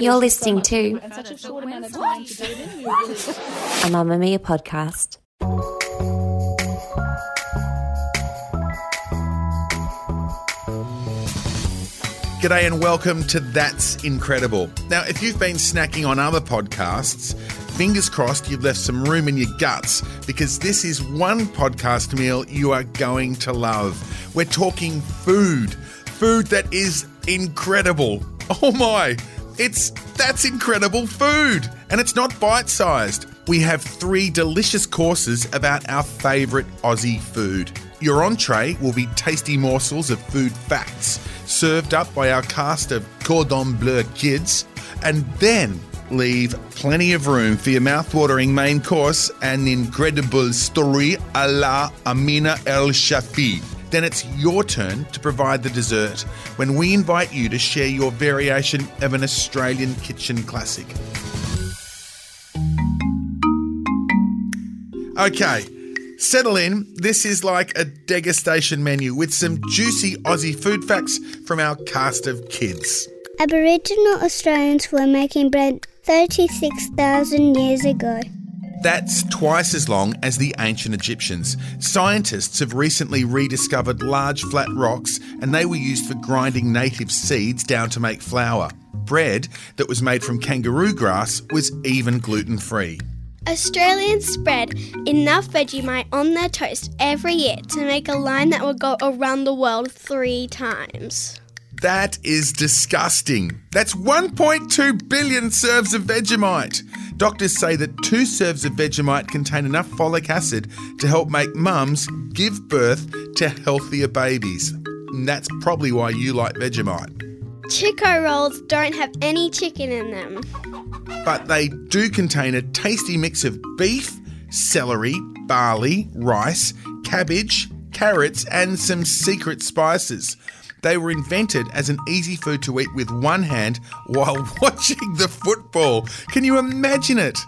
You're listening to a Mamamia podcast. G'day and welcome to That's Incredible. Now, if you've been snacking on other podcasts, fingers crossed you've left some room in your guts because this is one podcast meal you are going to love. We're talking food, food that is incredible. Oh my, it's That's Incredible food, and it's not bite sized. We have three delicious courses about our favourite Aussie food. Your entree will be tasty morsels of food facts served up by our cast of Cordon Bleu kids, and then leave plenty of room for your mouth-watering main course and incredible story a la Amina Elshafei. Then it's your turn to provide the dessert when we invite you to share your variation of an Australian kitchen classic. Okay, Settle in. This is like a degustation menu with some juicy Aussie food facts from our cast of kids. Aboriginal Australians were making bread 36,000 years ago. That's twice as long as the ancient Egyptians. Scientists have recently rediscovered large flat rocks and they were used for grinding native seeds down to make flour. Bread that was made from kangaroo grass was even gluten free. Australians spread enough Vegemite on their toast every year to make a line that will go around the world three times. That is disgusting. That's 1.2 billion serves of Vegemite. Doctors say that two serves of Vegemite contain enough folic acid to help make mums give birth to healthier babies. And that's probably why you like Vegemite. Chiko rolls don't have any chicken in them but they do contain a tasty mix of beef, celery, barley, rice, cabbage, carrots, and some secret spices. They were invented as an easy food to eat with one hand while watching the football. Can you imagine it?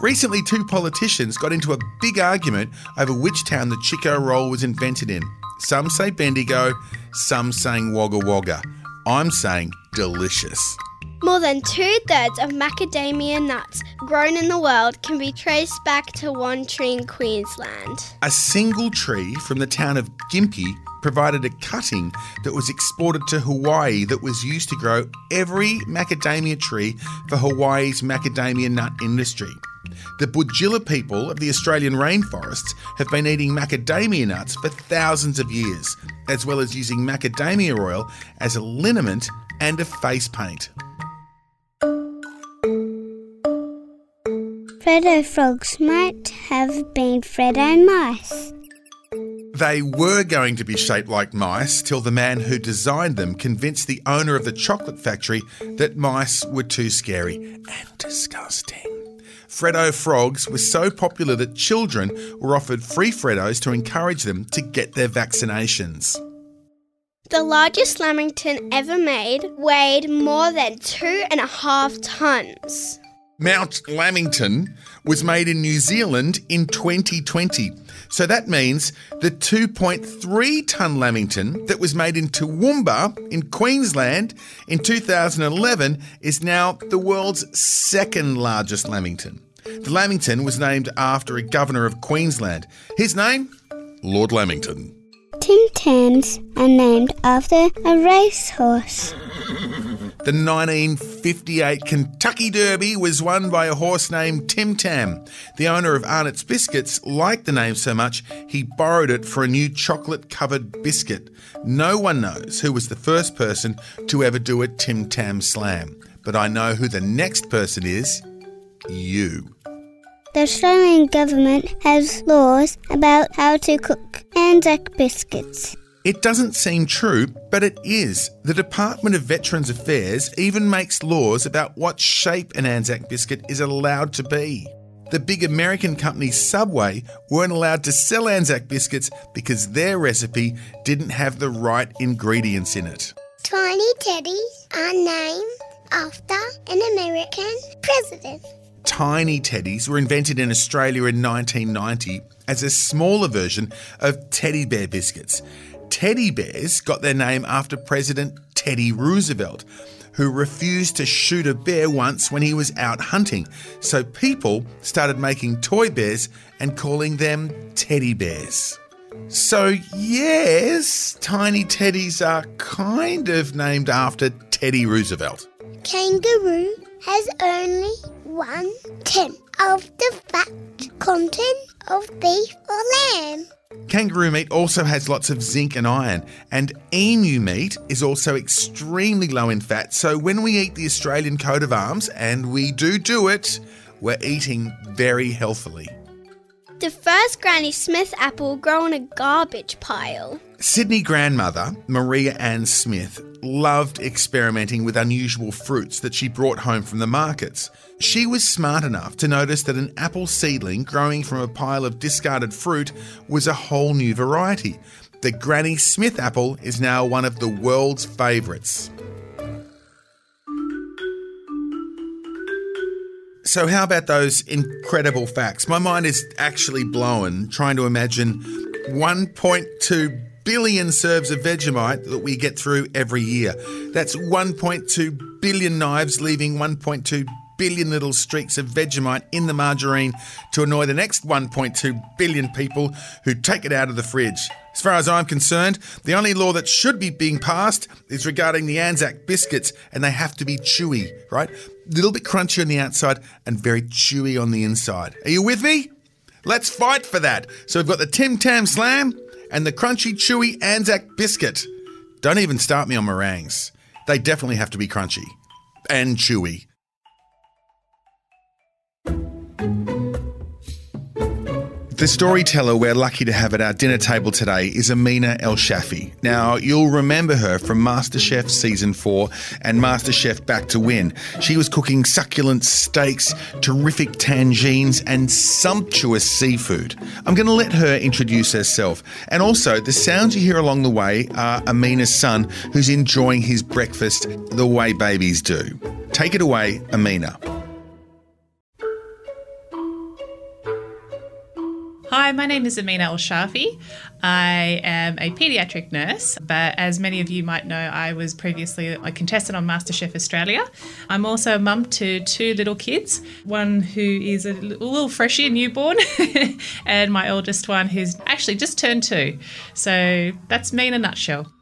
Recently, two politicians got into a big argument over which town the Chiko roll was invented in. Some say Bendigo, some saying Wagga Wagga. I'm saying delicious. More than two thirds of macadamia nuts grown in the world can be traced back to one tree in Queensland. A single tree from the town of Gympie provided a cutting that was exported to Hawaii that was used to grow every macadamia tree for Hawaii's macadamia nut industry. The Butchulla people of the Australian rainforests have been eating macadamia nuts for thousands of years, as well as using macadamia oil as a liniment and a face paint. Freddo frogs might have been Freddo mice. They were going to be shaped like mice till the man who designed them convinced the owner of the chocolate factory that mice were too scary and disgusting. Freddo frogs were so popular that children were offered free Freddos to encourage them to get their vaccinations. The largest lamington ever made weighed more than two and a half tons. Mount Lamington was made in New Zealand in 2020. So that means the 2.3 tonne Lamington that was made in Toowoomba in Queensland in 2011 is now the world's second largest Lamington. The Lamington was named after a governor of Queensland. His name? Lord Lamington. Tim Tams are named after a racehorse. The 1958 Kentucky Derby was won by a horse named Tim Tam. The owner of Arnott's Biscuits liked the name so much he borrowed it for a new chocolate covered biscuit. No one knows who was the first person to ever do a Tim Tam slam, but I know who the next person is you. The Australian government has laws about how to cook Anzac biscuits. It doesn't seem true, but it is. The Department of Veterans Affairs even makes laws about what shape an Anzac biscuit is allowed to be. The big American company Subway weren't allowed to sell Anzac biscuits because their recipe didn't have the right ingredients in it. Tiny teddies are named after an American president. Tiny Teddies were invented in Australia in 1990 as a smaller version of teddy bear biscuits. Teddy bears got their name after President Teddy Roosevelt, who refused to shoot a bear once when he was out hunting. So people started making toy bears and calling them teddy bears. So, yes, Tiny Teddies are kind of named after Teddy Roosevelt. Kangaroo has only one tenth of the fat content of beef or lamb. Kangaroo meat also has lots of zinc and iron, and emu meat is also extremely low in fat. So when we eat the Australian coat of arms, and we do do it, we're eating very healthily. The first Granny Smith apple grew on a garbage pile. Sydney grandmother, Maria Ann Smith, loved experimenting with unusual fruits that she brought home from the markets. She was smart enough to notice that an apple seedling growing from a pile of discarded fruit was a whole new variety. The Granny Smith apple is now one of the world's favourites. So, how about those incredible facts? My mind is actually blown trying to imagine 1.2 billion serves of Vegemite that we get through every year. That's 1.2 billion knives leaving 1.2 billion little streaks of Vegemite in the margarine to annoy the next 1.2 billion people who take it out of the fridge. As far as I'm concerned, the only law that should be being passed is regarding the Anzac biscuits, and they have to be chewy, right? A little bit crunchy on the outside and very chewy on the inside. Are you with me? Let's fight for that. So we've got the Tim Tam Slam and the crunchy, chewy Anzac biscuit. Don't even start me on meringues. They definitely have to be crunchy and chewy. The storyteller we're lucky to have at our dinner table today is Amina Elshafei. Now, you'll remember her from MasterChef Season 4 and MasterChef Back to Win. She was cooking succulent steaks, terrific tangines, and sumptuous seafood. I'm going to let her introduce herself. And also, the sounds you hear along the way are Amina's son, who's enjoying his breakfast the way babies do. Take it away, Amina. Hi, my name is Amina Elshafei. I am a paediatric nurse, but as many of you might know, I was previously a contestant on MasterChef Australia. I'm also a mum to two little kids one who is a little freshie, newborn, and my oldest one who's actually just turned two. So that's me in a nutshell.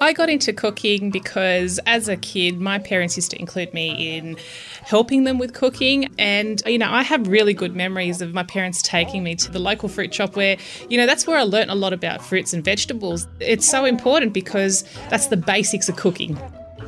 I got into cooking because as a kid, my parents used to include me in helping them with cooking. And, you know, I have really good memories of my parents taking me to the local fruit shop where, you know, that's where I learnt a lot about fruits and vegetables. It's so important because that's the basics of cooking.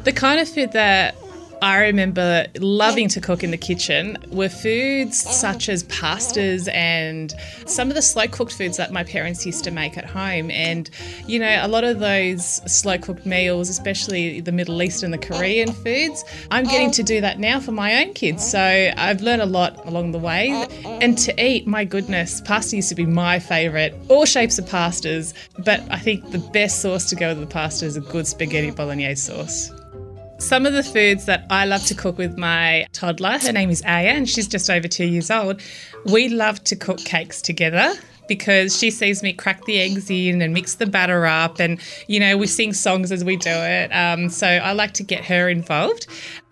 The kind of food that I remember loving to cook in the kitchen were foods such as pastas and some of the slow cooked foods that my parents used to make at home. And, you know, a lot of those slow cooked meals, especially the Middle East and the Korean foods, I'm getting to do that now for my own kids. So I've learned a lot along the way. And to eat, my goodness, pasta used to be my favourite, all shapes of pastas. But I think the best sauce to go with the pasta is a good spaghetti bolognese sauce. Some of the foods that I love to cook with my toddler, her name is Aya, and she's just over two years old. We love to cook cakes together because she sees me crack the eggs in and mix the batter up, and you know, we sing songs as we do it. Um, so I like to get her involved.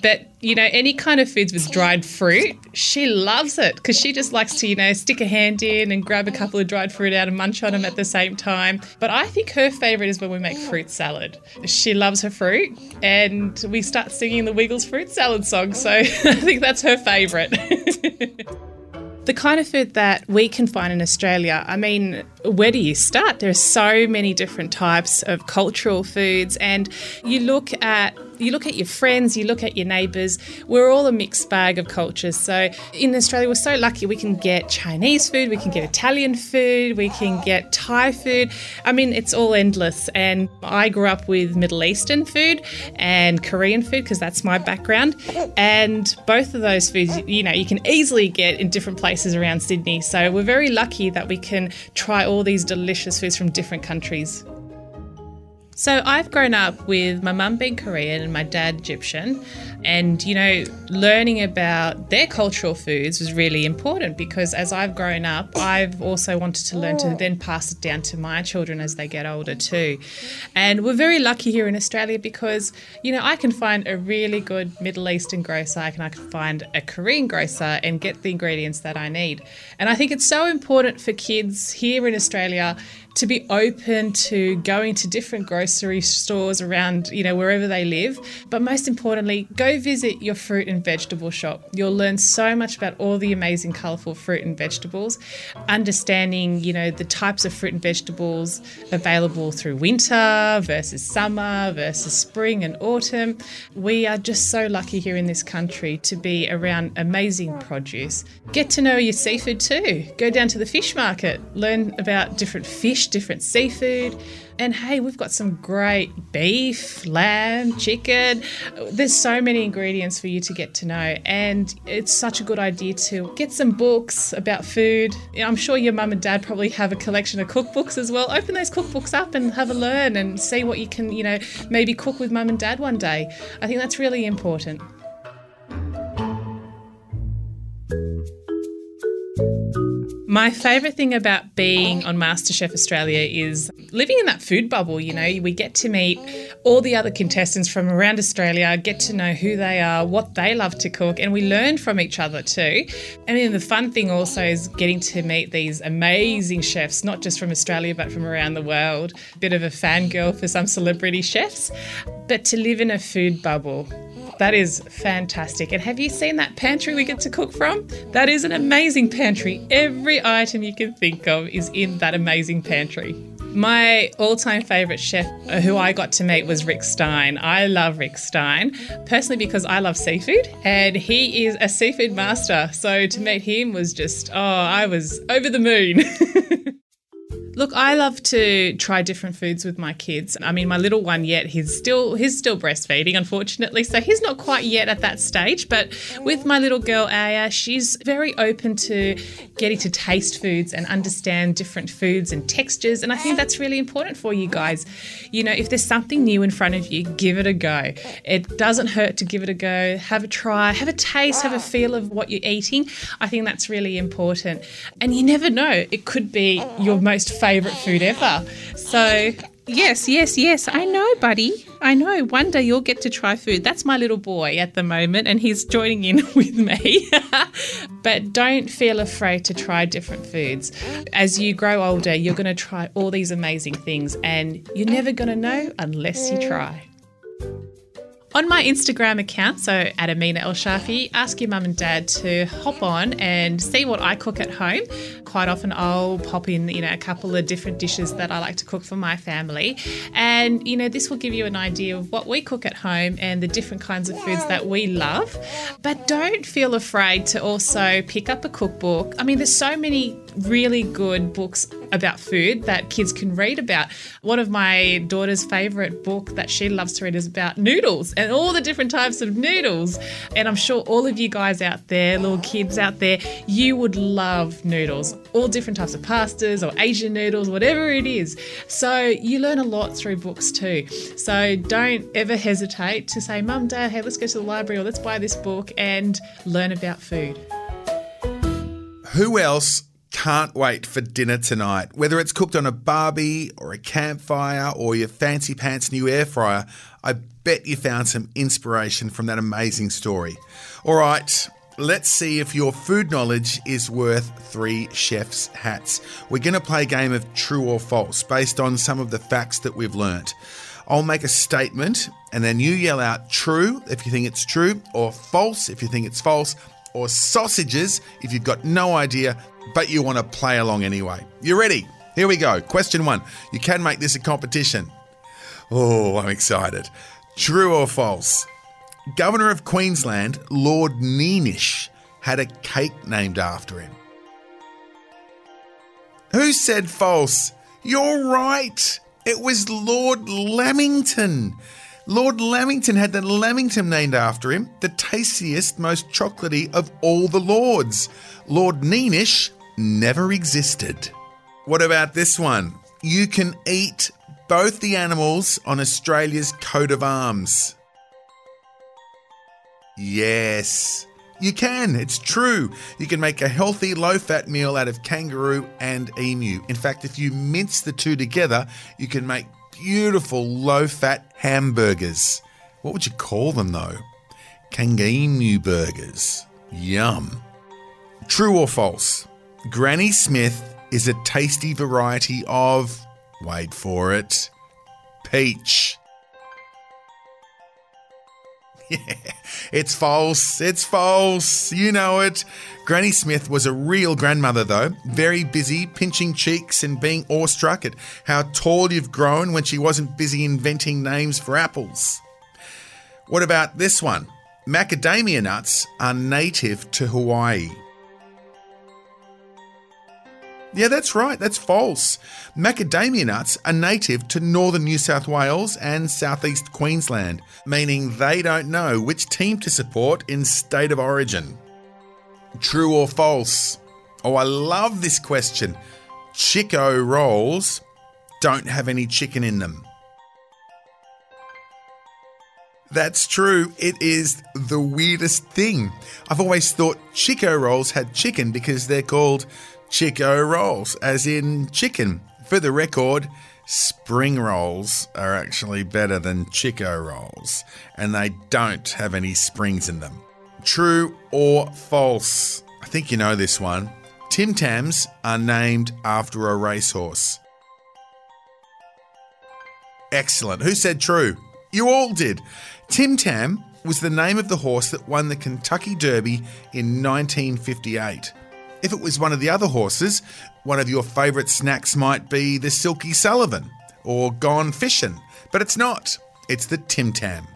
But you know, any kind of foods with dried fruit, she loves it because she just likes to, you know, stick a hand in and grab a couple of dried fruit out and munch on them at the same time. But I think her favourite is when we make fruit salad. She loves her fruit, and we start singing the Wiggles fruit salad song. So I think that's her favourite. The kind of food that we can find in Australia, I mean, where do you start? There are so many different types of cultural foods, and you look at you look at your friends, you look at your neighbours. We're all a mixed bag of cultures. So in Australia, we're so lucky we can get Chinese food, we can get Italian food, we can get Thai food. I mean, it's all endless. And I grew up with Middle Eastern food and Korean food because that's my background. And both of those foods, you know, you can easily get in different places around Sydney. So we're very lucky that we can try all these delicious foods from different countries. So I've grown up with my mum being Korean and my dad Egyptian. And, you know, learning about their cultural foods was really important because as I've grown up, I've also wanted to learn to oh. then pass it down to my children as they get older too. And we're very lucky here in Australia because, you know, I can find a really good Middle Eastern grocer, and I can find a Korean grocer and get the ingredients that I need. And I think it's so important for kids here in Australia to be open to going to different grocery stores around, you know, wherever they live. But most importantly, go visit your fruit and vegetable shop. You'll learn so much about all the amazing, colourful fruit and vegetables, understanding, you know, the types of fruit and vegetables available through winter versus summer versus spring and autumn. We are just so lucky here in this country to be around amazing produce. Get to know your seafood too. Go down to the fish market, learn about different fish, different seafood. And hey, we've got some great beef, lamb, chicken. There's so many ingredients for you to get to know. And it's such a good idea to get some books about food. I'm sure your mum and dad probably have a collection of cookbooks as well. Open those cookbooks up and have a learn and see what you can, you know, maybe cook with mum and dad one day. I think that's really important. My favourite thing about being on MasterChef Australia is living in that food bubble. You know, we get to meet all the other contestants from around Australia, get to know who they are, what they love to cook, and we learn from each other too. And then the fun thing also is getting to meet these amazing chefs, not just from Australia, but from around the world. Bit of a fangirl for some celebrity chefs, but to live in a food bubble that is fantastic. And have you seen that pantry we get to cook from? That is an amazing pantry. Every item you can think of is in that amazing pantry. My all time favourite chef who I got to meet was Rick Stein. I love Rick Stein, personally because I love seafood and he is a seafood master. So to meet him was just, oh, I was over the moon. Look, I love to try different foods with my kids. I mean, my little one yet, he's still he's still breastfeeding, unfortunately, so he's not quite yet at that stage. But with my little girl Aya, she's very open to getting to taste foods and understand different foods and textures, and I think that's really important for you guys. You know, if there's something new in front of you, give it a go. It doesn't hurt to give it a go. Have a try, have a taste, have a feel of what you're eating. I think that's really important. And you never know, it could be your most favourite food ever. So, yes, yes, yes, I know, buddy. I know. One day you'll get to try food. That's my little boy at the moment, and he's joining in with me. but don't feel afraid to try different foods. As you grow older, you're going to try all these amazing things, and you're never going to know unless you try. On my Instagram account, so at Amina Elshafei, ask your mum and dad to hop on and see what I cook at home. Quite often I'll pop in, you know, a couple of different dishes that I like to cook for my family. And, you know, this will give you an idea of what we cook at home and the different kinds of foods that we love. But don't feel afraid to also pick up a cookbook. I mean, there's so many really good books about food that kids can read about. One of my daughter's favorite book that she loves to read is about noodles and all the different types of noodles. And I'm sure all of you guys out there, little kids out there, you would love noodles, all different types of pastas or Asian noodles, whatever it is. So you learn a lot through books too. So don't ever hesitate to say, Mum, Dad, hey, let's go to the library or let's buy this book and learn about food. Who else can't wait for dinner tonight? Whether it's cooked on a barbie or a campfire or your fancy pants new air fryer, I bet you found some inspiration from that amazing story. All right, let's see if your food knowledge is worth three chef's hats. We're going to play a game of true or false based on some of the facts that we've learnt. I'll make a statement and then you yell out true if you think it's true, or false if you think it's false, or sausages if you've got no idea but you want to play along anyway. You ready? Here we go. Question one. You can make this a competition. Oh, I'm excited. True or false? Governor of Queensland, Lord Neenish, had a cake named after him. Who said false? You're right. It was Lord Lamington. Lord Lamington had the Lamington named after him, the tastiest, most chocolatey of all the lords. Lord Neenish never existed. What about this one? You can eat both the animals on Australia's coat of arms. Yes, you can. It's true. You can make a healthy, low fat meal out of kangaroo and emu. In fact, if you mince the two together, you can make beautiful, low fat hamburgers. What would you call them though? Kangaroo burgers. Yum. True or false? Granny Smith is a tasty variety of, wait for it, peach. it's false. It's false. You know it. Granny Smith was a real grandmother, though, very busy pinching cheeks and being awestruck at how tall you've grown when she wasn't busy inventing names for apples. What about this one? Macadamia nuts are native to Hawaii. Yeah, that's right. That's false. Macadamia nuts are native to northern New South Wales and southeast Queensland, meaning they don't know which team to support in state of origin. True or false? Oh, I love this question. Chiko rolls don't have any chicken in them. That's true. It is the weirdest thing. I've always thought Chiko rolls had chicken because they're called Chiko rolls, as in chicken. For the record, spring rolls are actually better than Chiko rolls, and they don't have any springs in them. True or false? I think you know this one. Tim Tams are named after a racehorse. Excellent. Who said true? You all did. Tim Tam was the name of the horse that won the Kentucky Derby in 1958. If it was one of the other horses, one of your favourite snacks might be the Silky Sullivan or Gone Fishing, but it's not. It's the Tim Tam.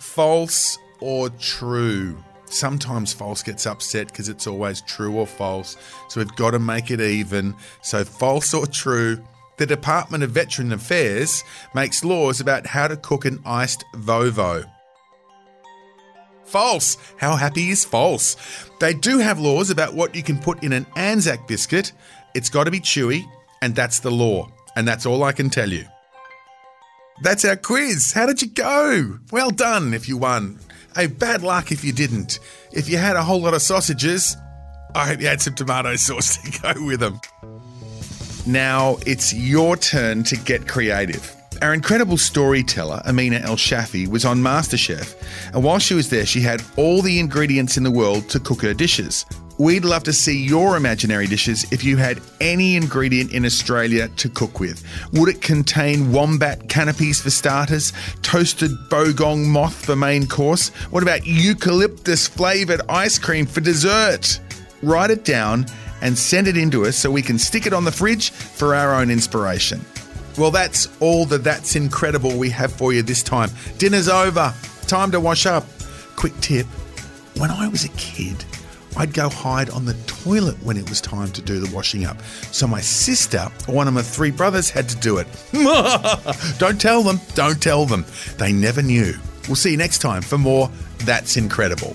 False or true? Sometimes false gets upset because it's always true or false, so we've got to make it even. So, false or true? The Department of Veteran Affairs makes laws about how to cook an iced Vovo. False. How happy is false? They do have laws about what you can put in an Anzac biscuit. It's got to be chewy, and that's the law. And that's all I can tell you. That's our quiz. How did you go? Well done if you won. Hey, bad luck if you didn't. If you had a whole lot of sausages, I hope you had some tomato sauce to go with them. Now it's your turn to get creative. Our incredible storyteller, Amina Elshafei, was on MasterChef, and while she was there, she had all the ingredients in the world to cook her dishes. We'd love to see your imaginary dishes if you had any ingredient in Australia to cook with. Would it contain wombat canopies for starters? Toasted bogong moth for main course? What about eucalyptus flavoured ice cream for dessert? Write it down and send it in to us so we can stick it on the fridge for our own inspiration. Well, that's all that That's Incredible we have for you this time. Dinner's over. Time to wash up. Quick tip when I was a kid, I'd go hide on the toilet when it was time to do the washing up. So my sister, one of my three brothers, had to do it. don't tell them, don't tell them. They never knew. We'll see you next time for more That's Incredible.